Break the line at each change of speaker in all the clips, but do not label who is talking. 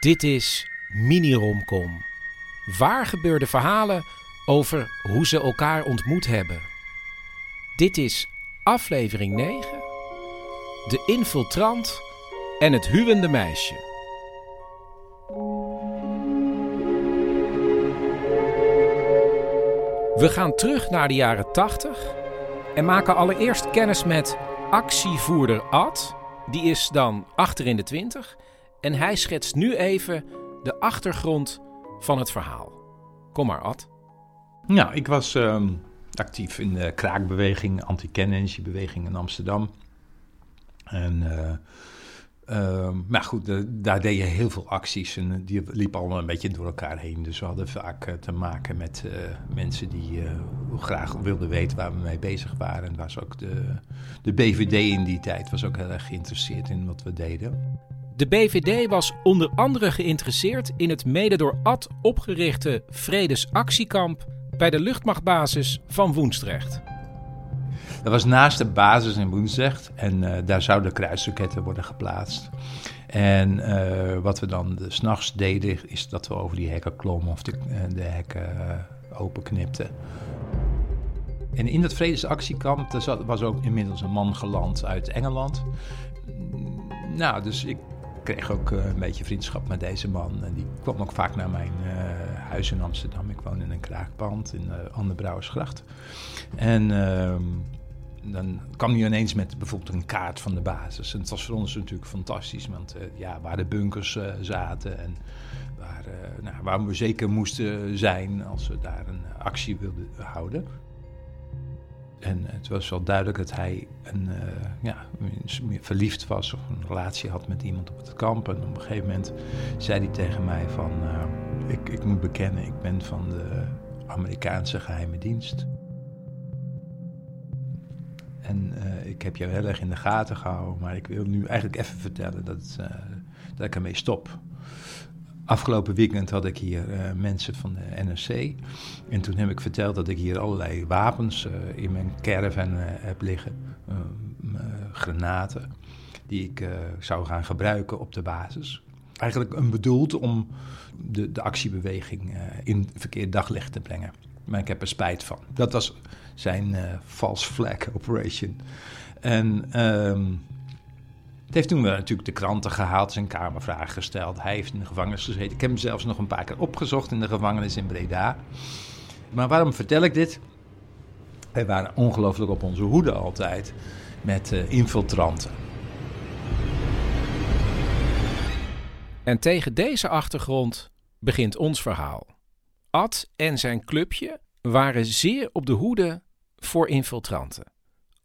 Dit is Mini-Romcom. Waar gebeurde verhalen over hoe ze elkaar ontmoet hebben. Dit is aflevering 9. De infiltrant en het huwende meisje. We gaan terug naar de jaren 80 en maken allereerst kennis met actievoerder Ad. Die is dan achter in de 20 en hij schetst nu even de achtergrond van het verhaal. Kom maar, Ad.
Nou, ik was ehm, actief in de kraakbeweging, anti-kernenergiebeweging in Amsterdam. En, uh, uh, maar goed, daar deed je heel veel acties en die liepen allemaal een beetje door elkaar heen. Dus we hadden vaak uh, te maken met mensen die graag wilden weten waar we mee bezig waren. En was ook de, de BVD in die tijd was ook heel erg geïnteresseerd in wat we deden.
De BVD was onder andere geïnteresseerd in het mede door Ad opgerichte Vredesactiekamp bij de luchtmachtbasis van Woensdrecht.
Dat was naast de basis in Woensdrecht en uh, daar zouden kruisraketten worden geplaatst. En uh, wat we dan s'nachts deden, is dat we over die hekken klommen of de, uh, de hekken openknipten. En in dat vredesactiekamp was ook inmiddels een man geland uit Engeland. Nou, dus ik kreeg ook uh, een beetje vriendschap met deze man. En die kwam ook vaak naar mijn uh, huis in Amsterdam. Ik woon in een kraakpand in uh, Anne Brouwersgracht. En ehm, dan kwam hij ineens met bijvoorbeeld een kaart van de basis. En het was voor ons natuurlijk fantastisch. Want ja, waar de bunkers zaten en waar, nou, waar we zeker moesten zijn als we daar een actie wilden houden. En het was wel duidelijk dat hij een, uh, ja, verliefd was of een relatie had met iemand op het kamp. En op een gegeven moment zei hij tegen mij van, uh, ik, ik moet bekennen, ik ben van de Amerikaanse geheime dienst. En uh, ik heb jou heel erg in de gaten gehouden, maar ik wil nu eigenlijk even vertellen dat, dat ik ermee stop. Afgelopen weekend had ik hier uh, mensen van de NRC. En toen heb ik verteld dat ik hier allerlei wapens uh, in mijn caravan uh, heb liggen. granaten. Die ik zou gaan gebruiken op de basis. Eigenlijk een bedoeld om de, de actiebeweging in verkeerd daglicht te brengen. Maar ik heb er spijt van. Dat was zijn false flag operation. En... Het heeft toen natuurlijk de kranten gehaald, zijn kamervragen gesteld. Hij heeft in de gevangenis gezeten. Ik heb hem zelfs nog een paar keer opgezocht in de gevangenis in Breda. Maar waarom vertel ik dit? Wij waren ongelooflijk op onze hoede altijd met uh, infiltranten.
En tegen deze achtergrond begint ons verhaal. Ad en zijn clubje waren zeer op de hoede voor infiltranten.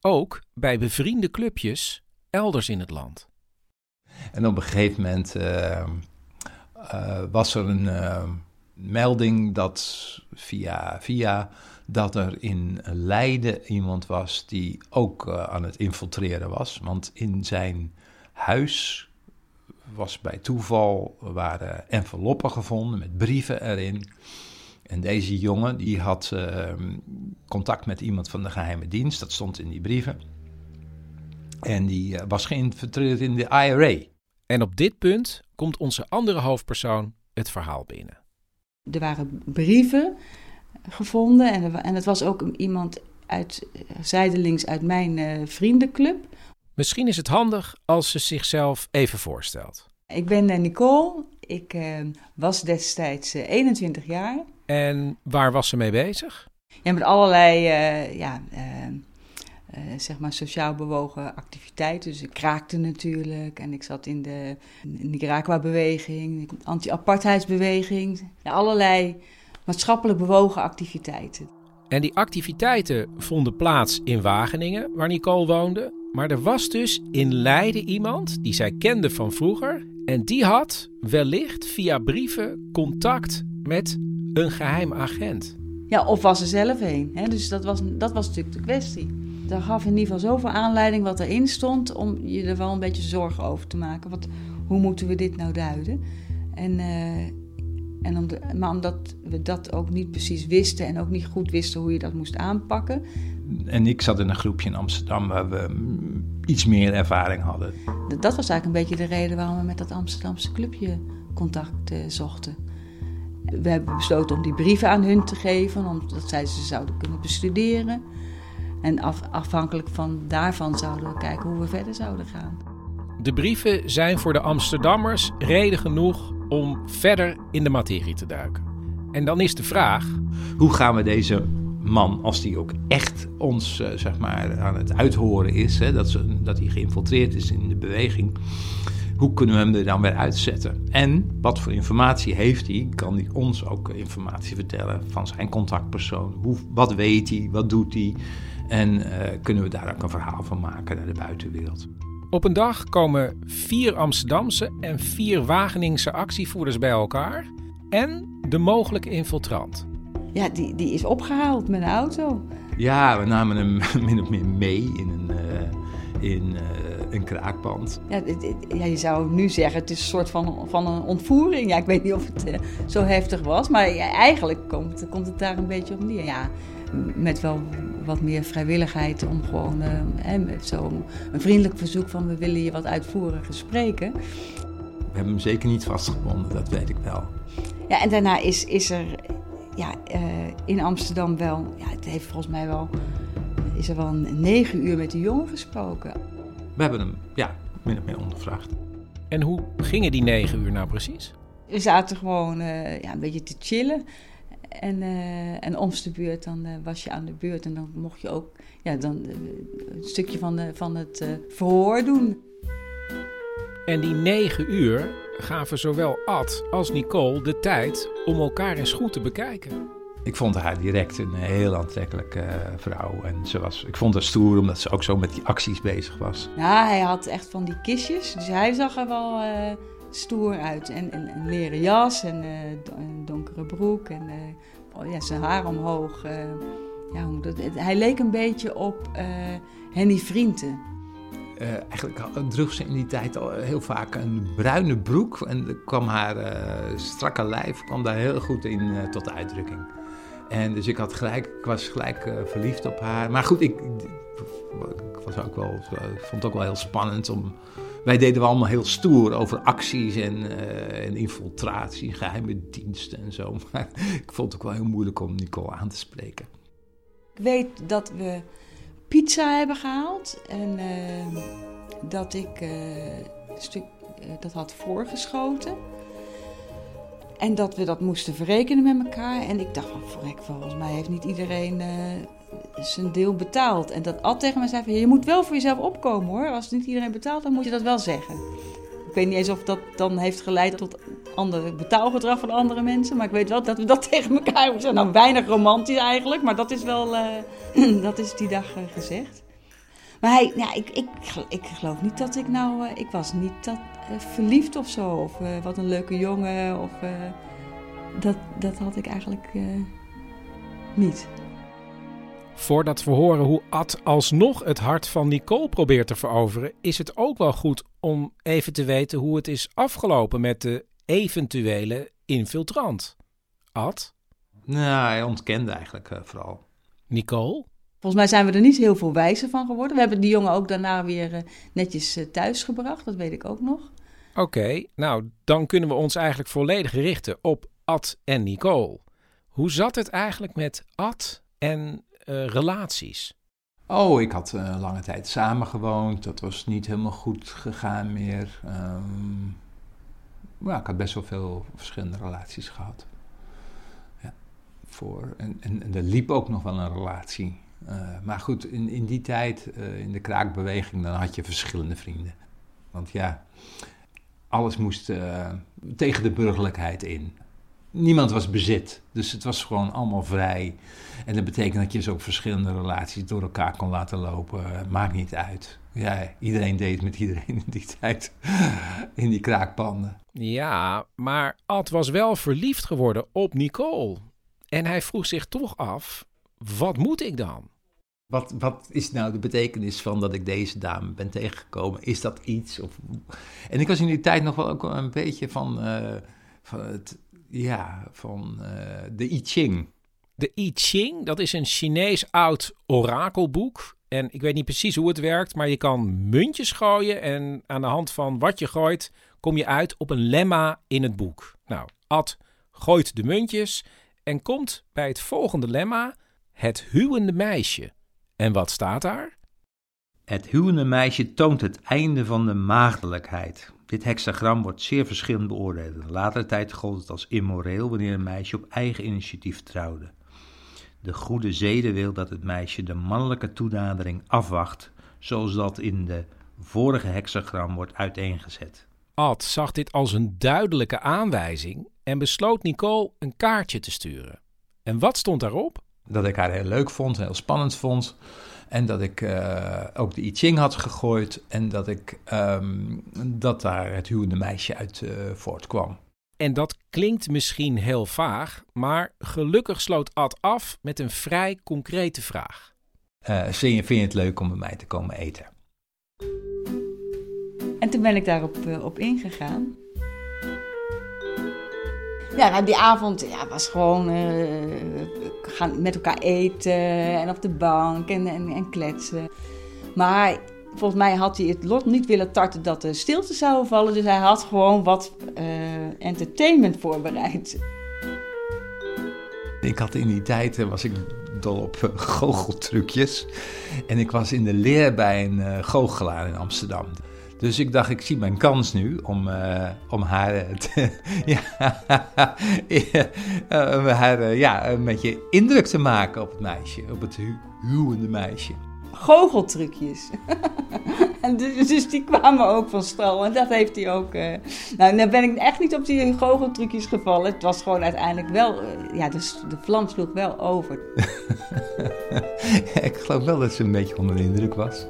Ook bij bevriende clubjes elders in het land.
En op een gegeven moment uh, uh, was er een uh, melding dat via, via dat er in Leiden iemand was die ook aan het infiltreren was. Want in zijn huis was bij toeval waren enveloppen gevonden met brieven erin. En deze jongen die had ehm, contact met iemand van de geheime dienst, dat stond in die brieven. En die uh, was geïnfiltreerd in de IRA.
En op dit punt komt onze andere hoofdpersoon het verhaal binnen.
Er waren brieven gevonden en, en het was ook iemand uit, zijdelings uit mijn uh, vriendenclub.
Misschien is het handig als ze zichzelf even voorstelt.
Ik ben eh, Nicole. Ik eh, was destijds eh, 21 jaar.
En waar was ze mee bezig?
Ja, met allerlei eh, ja, eh, zeg maar sociaal bewogen activiteiten. Dus ik kraakte natuurlijk en ik zat in de Nicaragua-beweging, anti-apartheidsbeweging. Allerlei maatschappelijk bewogen activiteiten.
En die activiteiten vonden plaats in Wageningen, waar Nicole woonde. Maar er was dus in Leiden iemand die zij kende van vroeger. En die had wellicht via brieven contact met een geheim agent.
Ja, of was er zelf heen. Hè? Dus dat was, dat was natuurlijk de kwestie. Dat gaf in ieder geval zoveel aanleiding wat erin stond... om je er wel een beetje zorgen over te maken. Wat, hoe moeten we dit nou duiden? En, eh, en om de, maar omdat we dat ook niet precies wisten... en ook niet goed wisten hoe je dat moest aanpakken...
En ik zat in een groepje in Amsterdam waar we mm, iets meer ervaring hadden.
Dat was eigenlijk een beetje de reden waarom we met dat Amsterdamse clubje contact eh, zochten. We hebben besloten om die brieven aan hun te geven, omdat zij ze zouden kunnen bestuderen. En af, afhankelijk van daarvan zouden we kijken hoe we verder zouden gaan.
De brieven zijn voor de Amsterdammers reden genoeg om verder in de materie te duiken. En dan is de vraag:
Hoe gaan we deze man, als die ook echt ons eh, zeg maar, aan het uithoren is, hè, dat, ze, dat hij geïnfiltreerd is in de beweging, hoe kunnen we hem er dan weer uitzetten? En wat voor informatie heeft hij? Kan hij ons ook informatie vertellen van zijn contactpersoon? Hoe, wat weet hij? Wat doet hij? En eh, kunnen we daar ook een verhaal van maken naar de buitenwereld?
Op een dag komen vier Amsterdamse en vier Wageningse actievoerders bij elkaar en de mogelijke infiltrant.
Ja, die, die is opgehaald met een auto.
Ja, we namen hem min of meer mee in een, uh, in, uh, een kraakpand.
Ja, ja, je zou nu zeggen, het is een soort van, van een ontvoering. Ja, ik weet niet of het uh, zo heftig was, maar ja, eigenlijk komt, komt het daar een beetje op neer. Ja, met wel wat meer vrijwilligheid om gewoon hè, met zo een vriendelijk verzoek van we willen je wat uitvoeriger spreken.
We hebben hem zeker niet vastgebonden, dat weet ik wel.
Ja, en daarna is, is er ja, uh, in Amsterdam wel, ja, het heeft volgens mij wel, is er wel een negen uur met die jongen gesproken.
We hebben hem, ja, min of meer ondervraagd.
En hoe gingen die negen uur nou precies?
We zaten gewoon uh, ja, een beetje te chillen. En, uh, en omste beurt, dan was je aan de beurt en dan mocht je ook ja, dan, een stukje van, de, van het verhoor doen.
En die negen uur gaven zowel Ad als Nicole de tijd om elkaar eens goed te bekijken.
Ik vond haar direct een heel aantrekkelijke uh, vrouw. En ze was, ik vond haar stoer omdat ze ook zo met die acties bezig was.
Ja, hij had echt van die kistjes. Dus hij zag er wel uh, stoer uit. En, en, een leren jas en uh, een donkere broek. En oh ja, zijn haar omhoog. ja, dat, hij leek een beetje op Henny Vrienden.
Eigenlijk droeg ze in die tijd al heel vaak een bruine broek. En kwam haar strakke lijf kwam daar heel goed in tot uitdrukking. En dus ik, had gelijk, ik was gelijk verliefd op haar. Maar goed, ik, ik, was ook wel, ik vond het ook wel heel spannend om... Wij deden we allemaal heel stoer over acties en, en infiltratie, geheime diensten en zo. Maar ik vond het ook wel heel moeilijk om Nicole aan te spreken.
Ik weet dat we pizza hebben gehaald. En uh, dat ik uh, een stuk uh, dat had voorgeschoten. En dat we dat moesten verrekenen met elkaar. En ik dacht van, volgens mij heeft niet iedereen zijn deel betaald. En dat Ad tegen me zei van, je moet wel voor jezelf opkomen hoor. Als niet iedereen betaalt, dan moet je dat wel zeggen. Ik weet niet eens of dat dan heeft geleid tot ander betaalgedrag van andere mensen. Maar ik weet wel dat we dat tegen elkaar hebben gezegd. Nou, weinig romantisch eigenlijk, maar dat is wel uh, dat is die dag uh, gezegd. Maar hij, ja, ik, ik, ik geloof niet dat ik nou... Uh, ik was niet dat, verliefd of zo. Of wat een leuke jongen. Of, dat, dat had ik eigenlijk niet.
Voordat we horen hoe Ad alsnog het hart van Nicole probeert te veroveren, is het ook wel goed om even te weten hoe het is afgelopen met de eventuele infiltrant. Ad?
Nou, hij ontkende eigenlijk uh, vooral.
Nicole?
Volgens mij zijn we er niet heel veel wijzer van geworden. We hebben die jongen ook daarna weer uh, netjes uh, thuisgebracht, dat weet ik ook nog.
Oké, okay, nou dan kunnen we ons eigenlijk volledig richten op Ad en Nicole. Hoe zat het eigenlijk met Ad en relaties?
Oh, ik had uh, lange tijd samengewoond. Dat was niet helemaal goed gegaan meer. Um, ja, ik had best wel veel verschillende relaties gehad. Ja, voor, en, en, er liep ook nog wel een relatie. Uh, maar goed, in, in die tijd, in de kraakbeweging, dan had je verschillende vrienden. Want ja, alles moest tegen de burgerlijkheid in. Niemand was bezit, dus het was gewoon allemaal vrij. En dat betekent dat je dus ook verschillende relaties door elkaar kon laten lopen. Maakt niet uit. Ja, iedereen deed met iedereen in die tijd. In die kraakpanden.
Ja, maar Ad was wel verliefd geworden op Nicole. En hij vroeg zich toch af: wat moet ik dan?
Wat, wat is nou de betekenis van dat ik deze dame ben tegengekomen? Is dat iets? Of... En ik was in die tijd nog wel ook een beetje van, uh, van het, ja, van uh, de I Ching.
De I Ching, dat is een Chinees oud orakelboek. En ik weet niet precies hoe het werkt, maar je kan muntjes gooien. En aan de hand van wat je gooit, kom je uit op een lemma in het boek. Nou, Ad gooit de muntjes en komt bij het volgende lemma: het huwende meisje. En wat staat daar?
Het huwende meisje toont het einde van de maagdelijkheid. Dit hexagram wordt zeer verschillend beoordeeld. In latere tijd gold het als immoreel wanneer een meisje op eigen initiatief trouwde. De goede zede wil dat het meisje de mannelijke toenadering afwacht, zoals dat in de vorige hexagram wordt uiteengezet.
Ad zag dit als een duidelijke aanwijzing en besloot Nicole een kaartje te sturen. En wat stond daarop?
Dat ik haar heel leuk vond, heel spannend vond. En dat ik uh, ook de I Ching had gegooid. En dat, ik, um, dat daar het huwende meisje uit uh, voortkwam.
En dat klinkt misschien heel vaag, maar gelukkig sloot Ad af met een vrij concrete vraag.
Uh, vind, je, vind je het leuk om bij mij te komen eten?
En toen ben ik daarop op ingegaan. Ja, nou, die avond ja, was gewoon uh, gaan met elkaar eten en op de bank en, en, en, kletsen. Maar volgens mij had hij het lot niet willen tarten dat er stilte zou vallen. Dus hij had gewoon wat uh, entertainment voorbereid.
Ik had in die tijd, was ik dol op goocheltrucjes. En ik was in de leer bij een goochelaar in Amsterdam. Dus ik dacht, ik zie mijn kans nu om, uh, om haar, te, ja, uh, haar ja, een beetje indruk te maken op het meisje, op het hu huwende meisje.
Goocheltrucjes. en dus, dus, die kwamen ook van stal. En dat heeft hij ook. Uh... Nou, dan ben ik echt niet op die goocheltrucjes gevallen. Het was gewoon uiteindelijk wel. ja, dus de vlam sloeg wel over.
ik geloof wel dat ze een beetje onder de indruk was.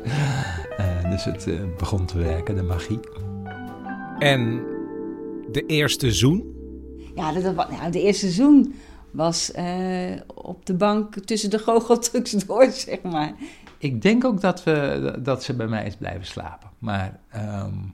Uh, dus het uh, begon te werken, de magie.
En de eerste zoen?
Ja, de, de, nou, de eerste zoen was uh, op de bank tussen de goocheltrucs door, zeg maar.
Ik denk ook dat, we, dat ze bij mij is blijven slapen. Maar um,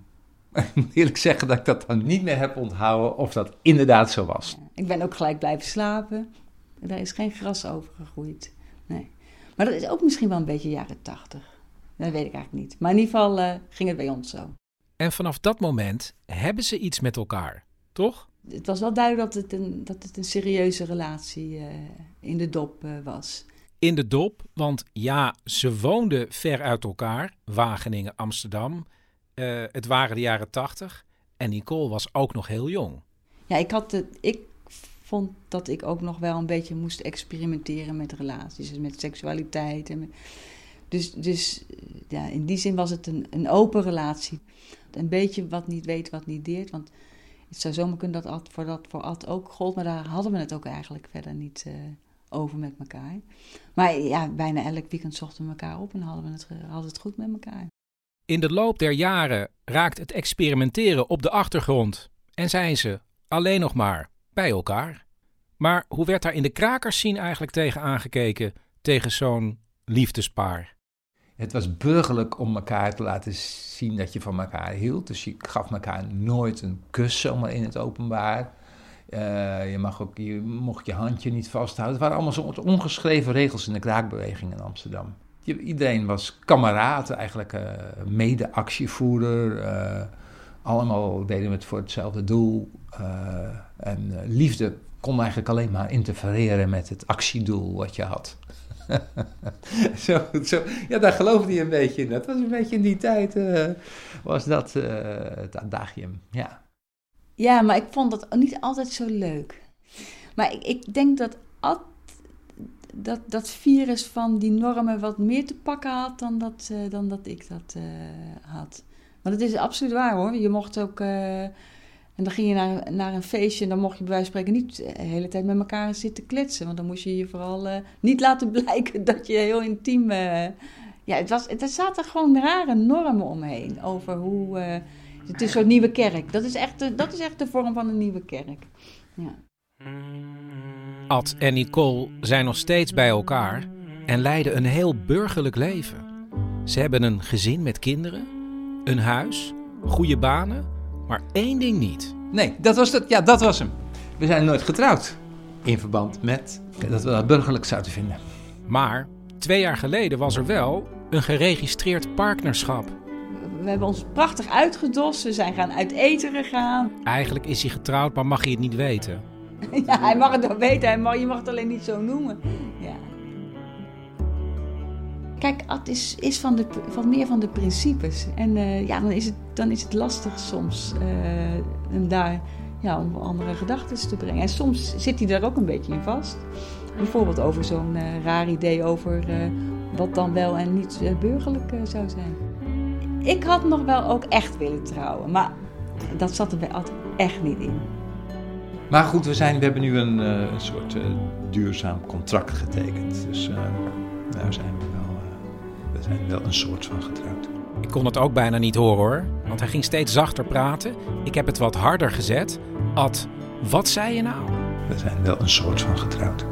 ik moet eerlijk zeggen dat ik dat dan niet meer heb onthouden of dat inderdaad zo was.
Ja, ik ben ook gelijk blijven slapen. Daar is geen gras over gegroeid. Nee. Maar dat is ook misschien wel een beetje jaren tachtig. Dat weet ik eigenlijk niet. Maar in ieder geval uh, ging het bij ons zo.
En vanaf dat moment hebben ze iets met elkaar, toch?
Het was wel duidelijk dat het een, dat het een serieuze relatie uh, in de dop uh, was.
In de dop, want ja, ze woonden ver uit elkaar. Wageningen, Amsterdam. het waren de jaren tachtig. En Nicole was ook nog heel jong.
Ja, ik, had het, ik vond dat ik ook nog wel een beetje moest experimenteren met relaties. Dus met seksualiteit en met, dus, dus ja, in die zin was het een, een open relatie. Een beetje wat niet weet, wat niet deert. Want het zou zomaar kunnen dat voor dat voor Ad ook gold. Maar daar hadden we het ook eigenlijk verder niet uh, over met elkaar. Maar ja, bijna elk weekend zochten we elkaar op en hadden we het, hadden het goed met elkaar.
In de loop der jaren raakt het experimenteren op de achtergrond. En zijn ze alleen nog maar bij elkaar. Maar hoe werd daar in de krakers zien eigenlijk tegen aangekeken? Tegen zo'n liefdespaar?
Het was burgerlijk om elkaar te laten zien dat je van elkaar hield. Dus je gaf elkaar nooit een kus zomaar in het openbaar. Uh, je, mag ook, je mocht je handje niet vasthouden. Het waren allemaal zo'n ongeschreven regels in de kraakbeweging in Amsterdam. Je, iedereen was kameraad, eigenlijk uh, mede-actievoerder. Uh, allemaal deden we het voor hetzelfde doel. en liefde kon eigenlijk alleen maar interfereren met het actiedoel wat je had. zo, zo, ja, daar geloofde hij een beetje in. Dat was een beetje in die tijd, uh, was dat uh, het adagium, ja.
Ja, maar ik vond dat niet altijd zo leuk. Maar ik, ik denk dat dat dat virus van die normen wat meer te pakken had dan dat, uh, dan dat ik dat had. Maar dat is absoluut waar hoor. Je mocht ook en dan ging je naar, naar een feestje en dan mocht je bij wijze van spreken niet de hele tijd met elkaar zitten kletsen. Want dan moest je je vooral uh, niet laten blijken dat je heel intiem... Uh, ja, het was, er zaten gewoon rare normen omheen over hoe... Het is zo'n nieuwe kerk. Dat is, echt de, dat is echt de vorm van een nieuwe kerk. Ja.
Ad en Nicole zijn nog steeds bij elkaar en leiden een heel burgerlijk leven. Ze hebben een gezin met kinderen, een huis, goede banen maar één ding niet.
Nee, dat was, het, ja, dat was hem. We zijn nooit getrouwd. In verband met dat we dat burgerlijk zouden vinden.
Maar twee jaar geleden was er wel een geregistreerd partnerschap.
We hebben ons prachtig uitgedost. We zijn gaan uit eten gegaan.
Eigenlijk is hij getrouwd, maar mag hij het niet weten.
ja, hij mag het wel weten. Hij mag, je mag het alleen niet zo noemen. Ja. Kijk, Ad is, is van, de, van meer van de principes. En uh, ja, dan is, het, dan is het lastig soms uh, hem daar ja, om andere gedachten te brengen. En soms zit hij daar ook een beetje in vast. Bijvoorbeeld over zo'n uh, raar idee over wat dan wel en niet burgerlijk zou zijn. Ik had nog wel ook echt willen trouwen, maar dat zat er bij Ad echt niet in.
Maar goed, we, zijn, we hebben nu een, een soort duurzaam contract getekend. Dus daar zijn we we zijn wel een soort van getrouwd.
Ik kon het ook bijna niet horen hoor, want hij ging steeds zachter praten. Ik heb het wat harder gezet. Ad, wat zei je nou?
We zijn wel een soort van getrouwd.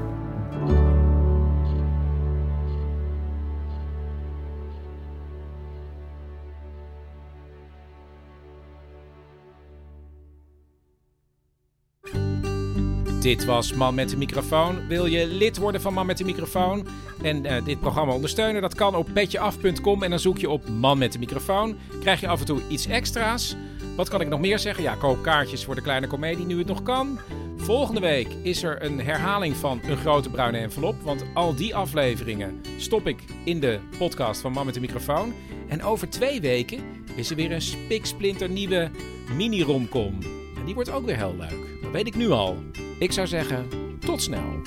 Dit was Man met de Microfoon. Wil je lid worden van Man met de Microfoon en uh, dit programma ondersteunen? Dat kan op petjeaf.com en dan zoek je op Man met de Microfoon. Krijg je af en toe iets extra's. Wat kan ik nog meer zeggen? Ja, koop kaartjes voor de kleine komedie nu het nog kan. Volgende week is er een herhaling van Een Grote Bruine Envelop. Want al die afleveringen stop ik in de podcast van Man met de Microfoon. En over twee weken is er weer een spiksplinter nieuwe mini-romcom. En die wordt ook weer heel leuk. Dat weet ik nu al. Ik zou zeggen, tot snel.